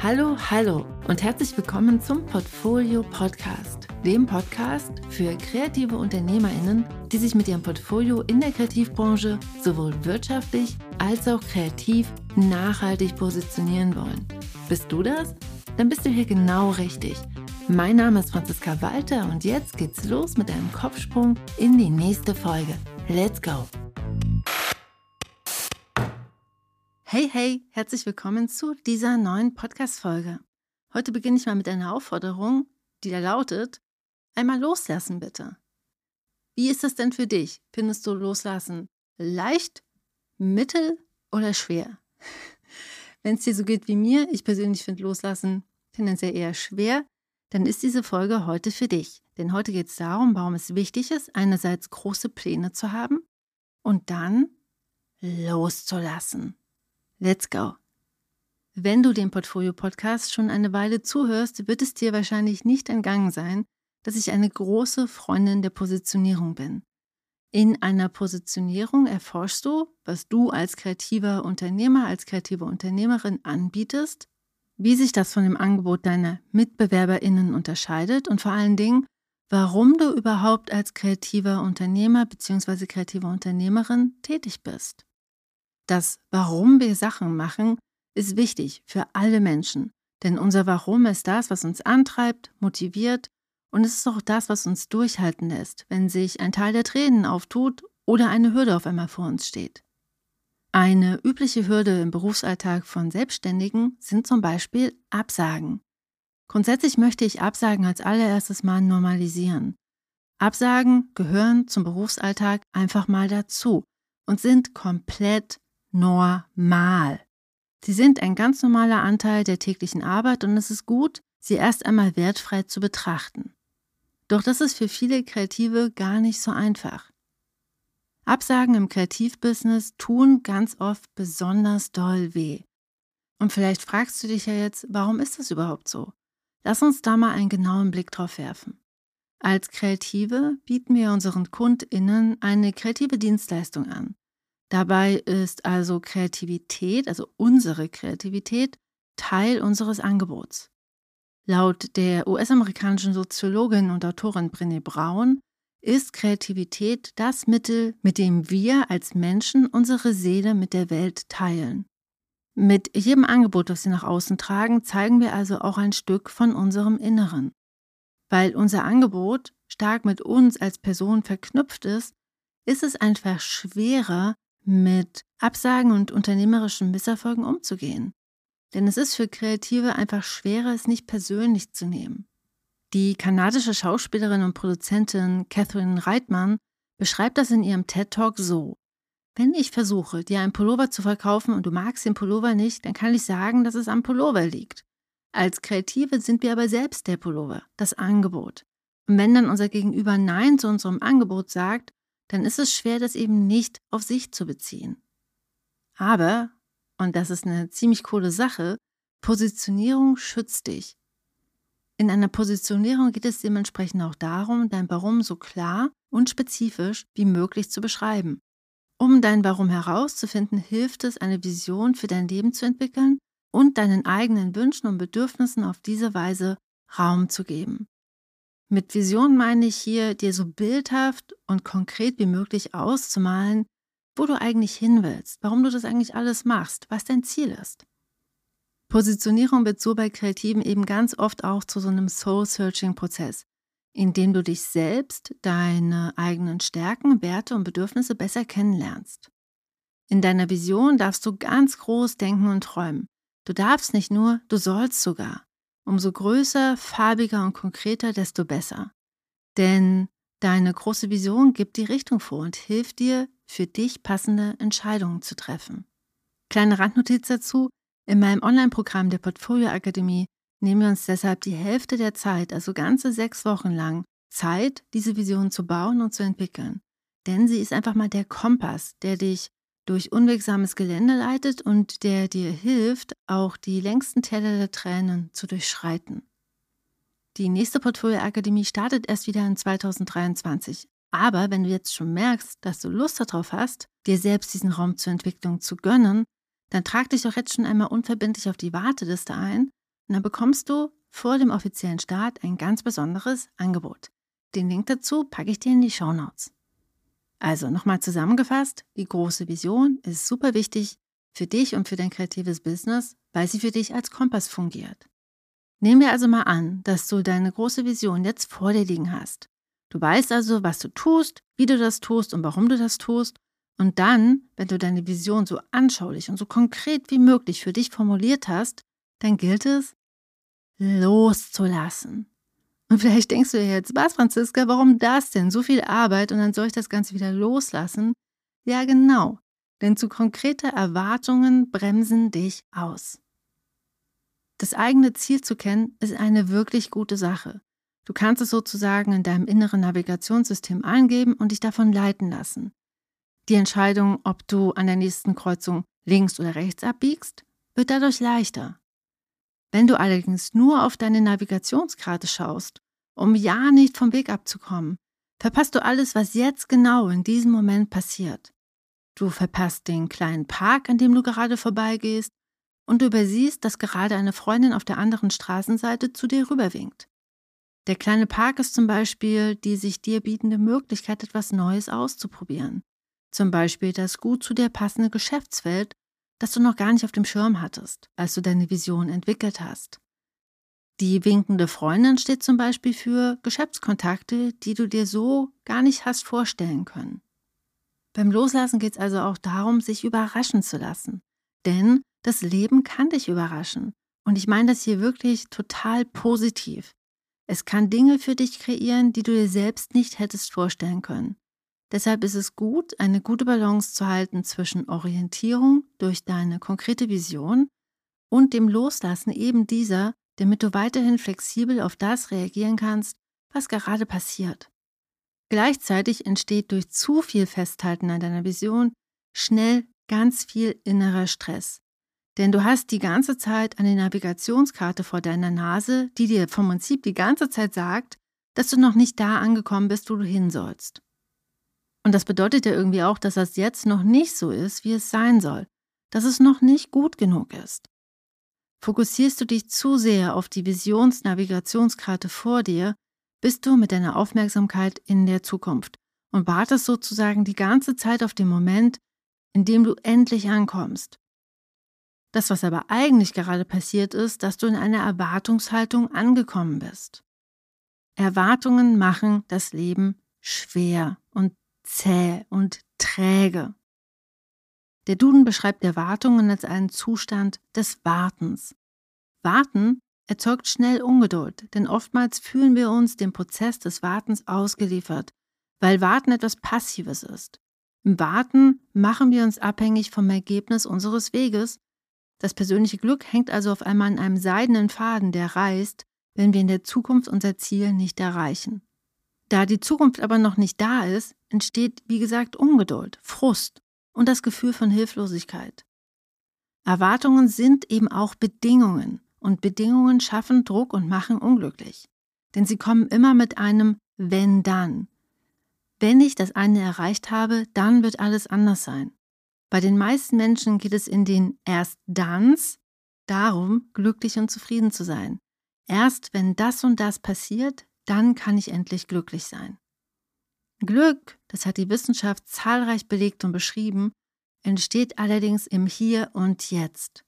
Hallo, hallo und herzlich willkommen zum Portfolio Podcast, dem Podcast für kreative Unternehmerinnen, die sich mit ihrem Portfolio in der Kreativbranche sowohl wirtschaftlich als auch kreativ nachhaltig positionieren wollen. Bist du das? Dann bist du hier genau richtig. Mein Name ist Franziska Walter und jetzt geht's los mit einem Kopfsprung in die nächste Folge. Let's go! Hey, hey, herzlich willkommen zu dieser neuen Podcast-Folge. Heute beginne ich mal mit einer Aufforderung, die da lautet: einmal loslassen bitte. Wie ist das denn für dich? Findest du loslassen leicht, mittel oder schwer? Wenn es dir so geht wie mir, ich persönlich finde loslassen tendenziell eher schwer, dann ist diese Folge heute für dich. Denn heute geht es darum, warum es wichtig ist, einerseits große Pläne zu haben und dann loszulassen. Let's go! Wenn du dem Portfolio-Podcast schon eine Weile zuhörst, wird es dir wahrscheinlich nicht entgangen sein, dass ich eine große Freundin der Positionierung bin. In einer Positionierung erforschst du, was du als kreativer Unternehmer, als kreative Unternehmerin anbietest, wie sich das von dem Angebot deiner MitbewerberInnen unterscheidet und vor allen Dingen, warum du überhaupt als kreativer Unternehmer bzw. kreative Unternehmerin tätig bist. Das Warum wir Sachen machen, ist wichtig für alle Menschen. Denn unser Warum ist das, was uns antreibt, motiviert und es ist auch das, was uns durchhalten lässt, wenn sich ein Teil der Tränen auftut oder eine Hürde auf einmal vor uns steht. Eine übliche Hürde im Berufsalltag von Selbstständigen sind zum Beispiel Absagen. Grundsätzlich möchte ich Absagen als allererstes mal normalisieren. Absagen gehören zum Berufsalltag einfach mal dazu und sind komplett normal. Sie sind ein ganz normaler Anteil der täglichen Arbeit und es ist gut, sie erst einmal wertfrei zu betrachten. Doch das ist für viele Kreative gar nicht so einfach. Absagen im Kreativbusiness tun ganz oft besonders doll weh. Und vielleicht fragst du dich ja jetzt, warum ist das überhaupt so? Lass uns da mal einen genauen Blick drauf werfen. Als Kreative bieten wir unseren KundInnen eine kreative Dienstleistung an. Dabei ist also Kreativität, also unsere Kreativität, Teil unseres Angebots. Laut der US-amerikanischen Soziologin und Autorin Brené Brown ist Kreativität das Mittel, mit dem wir als Menschen unsere Seele mit der Welt teilen. Mit jedem Angebot, das wir nach außen tragen, zeigen wir also auch ein Stück von unserem Inneren. Weil unser Angebot stark mit uns als Person verknüpft ist, ist es einfach schwerer, mit Absagen und unternehmerischen Misserfolgen umzugehen. Denn es ist für Kreative einfach schwerer, es nicht persönlich zu nehmen. Die kanadische Schauspielerin und Produzentin Catherine Reitman beschreibt das in ihrem TED Talk so. Wenn ich versuche, dir einen Pullover zu verkaufen und du magst den Pullover nicht, dann kann ich sagen, dass es am Pullover liegt. Als Kreative sind wir aber selbst der Pullover, das Angebot. Und wenn dann unser Gegenüber Nein zu unserem Angebot sagt, dann ist es schwer, das eben nicht auf sich zu beziehen. Aber, und das ist eine ziemlich coole Sache, Positionierung schützt dich. In einer Positionierung geht es dementsprechend auch darum, dein Warum so klar und spezifisch wie möglich zu beschreiben. Um dein Warum herauszufinden, hilft es, eine Vision für dein Leben zu entwickeln und deinen eigenen Wünschen und Bedürfnissen auf diese Weise Raum zu geben. Mit Vision meine ich hier, dir so bildhaft und konkret wie möglich auszumalen, wo du eigentlich hin willst, warum du das eigentlich alles machst, was dein Ziel ist. Positionierung wird so bei Kreativen eben ganz oft auch zu so einem Soul-Searching-Prozess, in dem du dich selbst, deine eigenen Stärken, Werte und Bedürfnisse besser kennenlernst. In deiner Vision darfst du ganz groß denken und träumen. Du darfst nicht nur, du sollst sogar. Umso größer, farbiger und konkreter, desto besser. Denn deine große Vision gibt die Richtung vor und hilft dir, für dich passende Entscheidungen zu treffen. Kleine Randnotiz dazu. In meinem Online-Programm der Portfolio Akademie nehmen wir uns deshalb die Hälfte der Zeit, also ganze sechs Wochen lang, Zeit, diese Vision zu bauen und zu entwickeln. Denn sie ist einfach mal der Kompass, der dich durch unwegsames Gelände leitet und der dir hilft, auch die längsten Täler der Tränen zu durchschreiten. Die nächste Portfolio Akademie startet erst wieder in 2023. Aber wenn du jetzt schon merkst, dass du Lust darauf hast, dir selbst diesen Raum zur Entwicklung zu gönnen, dann trag dich doch jetzt schon einmal unverbindlich auf die Warteliste ein und dann bekommst du vor dem offiziellen Start ein ganz besonderes Angebot. Den Link dazu packe ich dir in die Show Notes. Also nochmal zusammengefasst, die große Vision ist super wichtig für dich und für dein kreatives Business, weil sie für dich als Kompass fungiert. Nehmen wir also mal an, dass du deine große Vision jetzt vor dir liegen hast. Du weißt also, was du tust, wie du das tust und warum du das tust. Und dann, wenn du deine Vision so anschaulich und so konkret wie möglich für dich formuliert hast, dann gilt es, loszulassen. Und vielleicht denkst du dir jetzt, was, Franziska, warum das denn? So viel Arbeit und dann soll ich das Ganze wieder loslassen? Ja, genau. Denn zu konkrete Erwartungen bremsen dich aus. Das eigene Ziel zu kennen, ist eine wirklich gute Sache. Du kannst es sozusagen in deinem inneren Navigationssystem eingeben und dich davon leiten lassen. Die Entscheidung, ob du an der nächsten Kreuzung links oder rechts abbiegst, wird dadurch leichter. Wenn du allerdings nur auf deine Navigationskarte schaust, um ja nicht vom Weg abzukommen, verpasst du alles, was jetzt genau in diesem Moment passiert. Du verpasst den kleinen Park, an dem du gerade vorbeigehst, und du übersiehst, dass gerade eine Freundin auf der anderen Straßenseite zu dir rüberwinkt. Der kleine Park ist zum Beispiel die sich dir bietende Möglichkeit, etwas Neues auszuprobieren. Zum Beispiel das gut zu dir passende Geschäftsfeld, das du noch gar nicht auf dem Schirm hattest, als du deine Vision entwickelt hast. Die winkende Freundin steht zum Beispiel für Geschäftskontakte, die du dir so gar nicht hast vorstellen können. Beim Loslassen geht es also auch darum, sich überraschen zu lassen. Denn das Leben kann dich überraschen. Und ich meine das hier wirklich total positiv. Es kann Dinge für dich kreieren, die du dir selbst nicht hättest vorstellen können. Deshalb ist es gut, eine gute Balance zu halten zwischen Orientierung durch deine konkrete Vision und dem Loslassen eben dieser, damit du weiterhin flexibel auf das reagieren kannst, was gerade passiert. Gleichzeitig entsteht durch zu viel Festhalten an deiner Vision schnell ganz viel innerer Stress. Denn du hast die ganze Zeit eine Navigationskarte vor deiner Nase, die dir vom Prinzip die ganze Zeit sagt, dass du noch nicht da angekommen bist, wo du hin sollst. Und das bedeutet ja irgendwie auch, dass das jetzt noch nicht so ist, wie es sein soll, dass es noch nicht gut genug ist. Fokussierst du dich zu sehr auf die Visionsnavigationskarte vor dir, bist du mit deiner Aufmerksamkeit in der Zukunft und wartest sozusagen die ganze Zeit auf den Moment, in dem du endlich ankommst. Das, was aber eigentlich gerade passiert ist, dass du in einer Erwartungshaltung angekommen bist. Erwartungen machen das Leben schwer zäh und träge. Der Duden beschreibt Erwartungen als einen Zustand des Wartens. Warten erzeugt schnell Ungeduld, denn oftmals fühlen wir uns dem Prozess des Wartens ausgeliefert, weil Warten etwas Passives ist. Im Warten machen wir uns abhängig vom Ergebnis unseres Weges das persönliche Glück hängt also auf einmal an einem seidenen Faden, der reißt, wenn wir in der Zukunft unser Ziel nicht erreichen. Da die Zukunft aber noch nicht da ist, entsteht, wie gesagt, Ungeduld, Frust und das Gefühl von Hilflosigkeit. Erwartungen sind eben auch Bedingungen und Bedingungen schaffen Druck und machen unglücklich. Denn sie kommen immer mit einem wenn dann. Wenn ich das eine erreicht habe, dann wird alles anders sein. Bei den meisten Menschen geht es in den Erst-Danns darum, glücklich und zufrieden zu sein. Erst wenn das und das passiert, dann kann ich endlich glücklich sein. Glück, das hat die Wissenschaft zahlreich belegt und beschrieben, entsteht allerdings im Hier und Jetzt.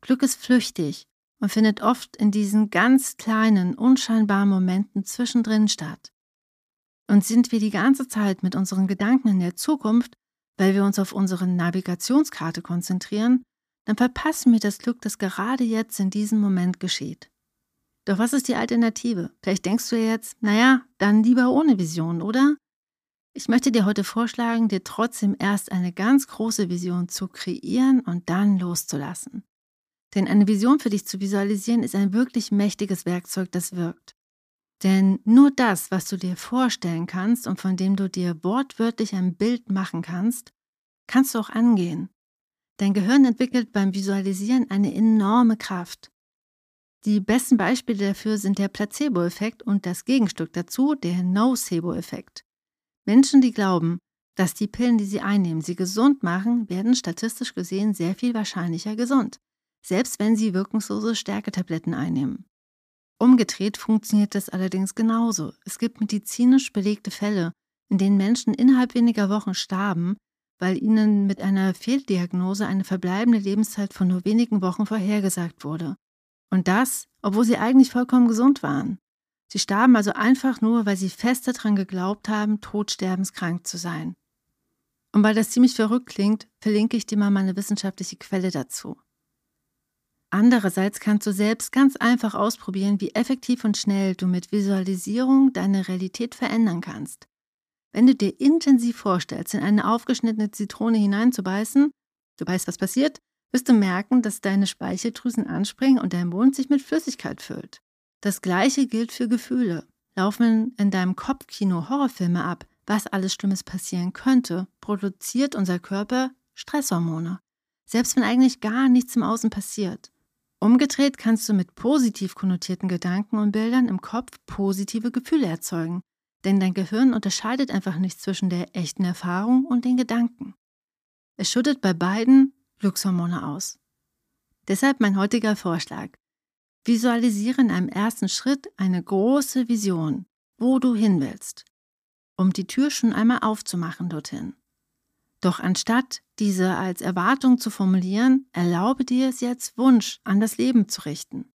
Glück ist flüchtig und findet oft in diesen ganz kleinen, unscheinbaren Momenten zwischendrin statt. Und sind wir die ganze Zeit mit unseren Gedanken in der Zukunft, weil wir uns auf unsere Navigationskarte konzentrieren, dann verpassen wir das Glück, das gerade jetzt in diesem Moment geschieht. Doch was ist die Alternative? Vielleicht denkst du jetzt, naja, dann lieber ohne Vision, oder? Ich möchte dir heute vorschlagen, dir trotzdem erst eine ganz große Vision zu kreieren und dann loszulassen. Denn eine Vision für dich zu visualisieren ist ein wirklich mächtiges Werkzeug, das wirkt. Denn nur das, was du dir vorstellen kannst und von dem du dir wortwörtlich ein Bild machen kannst, kannst du auch angehen. Dein Gehirn entwickelt beim Visualisieren eine enorme Kraft. Die besten Beispiele dafür sind der Placebo-Effekt und das Gegenstück dazu, der Nocebo-Effekt. Menschen, die glauben, dass die Pillen, die sie einnehmen, sie gesund machen, werden statistisch gesehen sehr viel wahrscheinlicher gesund, selbst wenn sie wirkungslose Stärketabletten einnehmen. Umgedreht funktioniert das allerdings genauso. Es gibt medizinisch belegte Fälle, in denen Menschen innerhalb weniger Wochen starben, weil ihnen mit einer Fehldiagnose eine verbleibende Lebenszeit von nur wenigen Wochen vorhergesagt wurde. Und das, obwohl sie eigentlich vollkommen gesund waren. Sie starben also einfach nur, weil sie fest daran geglaubt haben, todsterbenskrank zu sein. Und weil das ziemlich verrückt klingt, verlinke ich dir mal meine wissenschaftliche Quelle dazu. Andererseits kannst du selbst ganz einfach ausprobieren, wie effektiv und schnell du mit Visualisierung deine Realität verändern kannst. Wenn du dir intensiv vorstellst, in eine aufgeschnittene Zitrone hineinzubeißen, du weißt, was passiert, wirst du merken, dass deine Speicheldrüsen anspringen und dein Mund sich mit Flüssigkeit füllt. Das gleiche gilt für Gefühle. Laufen in deinem Kopfkino Horrorfilme ab, was alles Schlimmes passieren könnte, produziert unser Körper Stresshormone. Selbst wenn eigentlich gar nichts im Außen passiert. Umgedreht kannst du mit positiv konnotierten Gedanken und Bildern im Kopf positive Gefühle erzeugen, denn dein Gehirn unterscheidet einfach nicht zwischen der echten Erfahrung und den Gedanken. Es schüttet bei beiden Glückshormone aus. Deshalb mein heutiger Vorschlag. Visualisiere in einem ersten Schritt eine große Vision, wo du hin willst, um die Tür schon einmal aufzumachen dorthin. Doch anstatt diese als Erwartung zu formulieren, erlaube dir es jetzt, Wunsch an das Leben zu richten.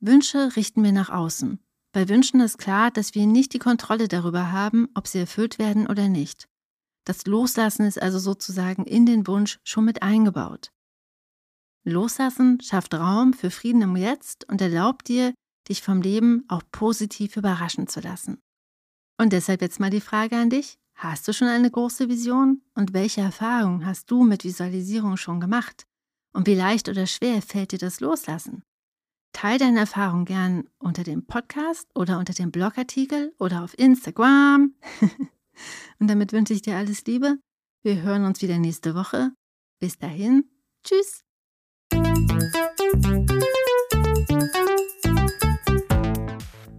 Wünsche richten wir nach außen. Bei Wünschen ist klar, dass wir nicht die Kontrolle darüber haben, ob sie erfüllt werden oder nicht. Das Loslassen ist also sozusagen in den Wunsch schon mit eingebaut. Loslassen schafft Raum für Frieden im Jetzt und erlaubt dir, dich vom Leben auch positiv überraschen zu lassen. Und deshalb jetzt mal die Frage an dich. Hast du schon eine große Vision? Und welche Erfahrungen hast du mit Visualisierung schon gemacht? Und wie leicht oder schwer fällt dir das Loslassen? Teil deine Erfahrung gern unter dem Podcast oder unter dem Blogartikel oder auf Instagram. Und damit wünsche ich dir alles Liebe. Wir hören uns wieder nächste Woche. Bis dahin. Tschüss.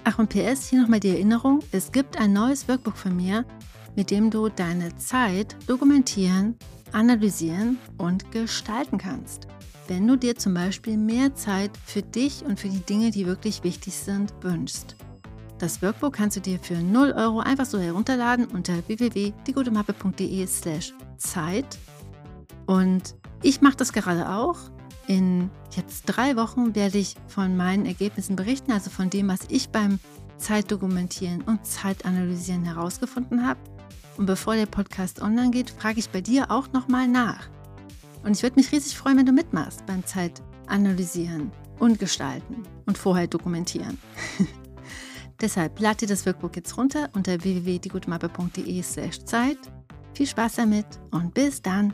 Ach und PS, hier nochmal die Erinnerung, es gibt ein neues Workbook von mir, mit dem du deine Zeit dokumentieren, analysieren und gestalten kannst. Wenn du dir zum Beispiel mehr Zeit für dich und für die Dinge, die wirklich wichtig sind, wünschst. Das Workbook kannst du dir für 0 Euro einfach so herunterladen unter www.diegutemappe.de slash Zeit. Und ich mache das gerade auch. In jetzt drei Wochen werde ich von meinen Ergebnissen berichten, also von dem, was ich beim Zeitdokumentieren und Zeitanalysieren herausgefunden habe. Und bevor der Podcast online geht, frage ich bei dir auch nochmal nach. Und ich würde mich riesig freuen, wenn du mitmachst beim Zeit analysieren und gestalten und vorher dokumentieren. Deshalb lad dir das Workbook jetzt runter unter www.diegutmappe.de slash Zeit. Viel Spaß damit und bis dann!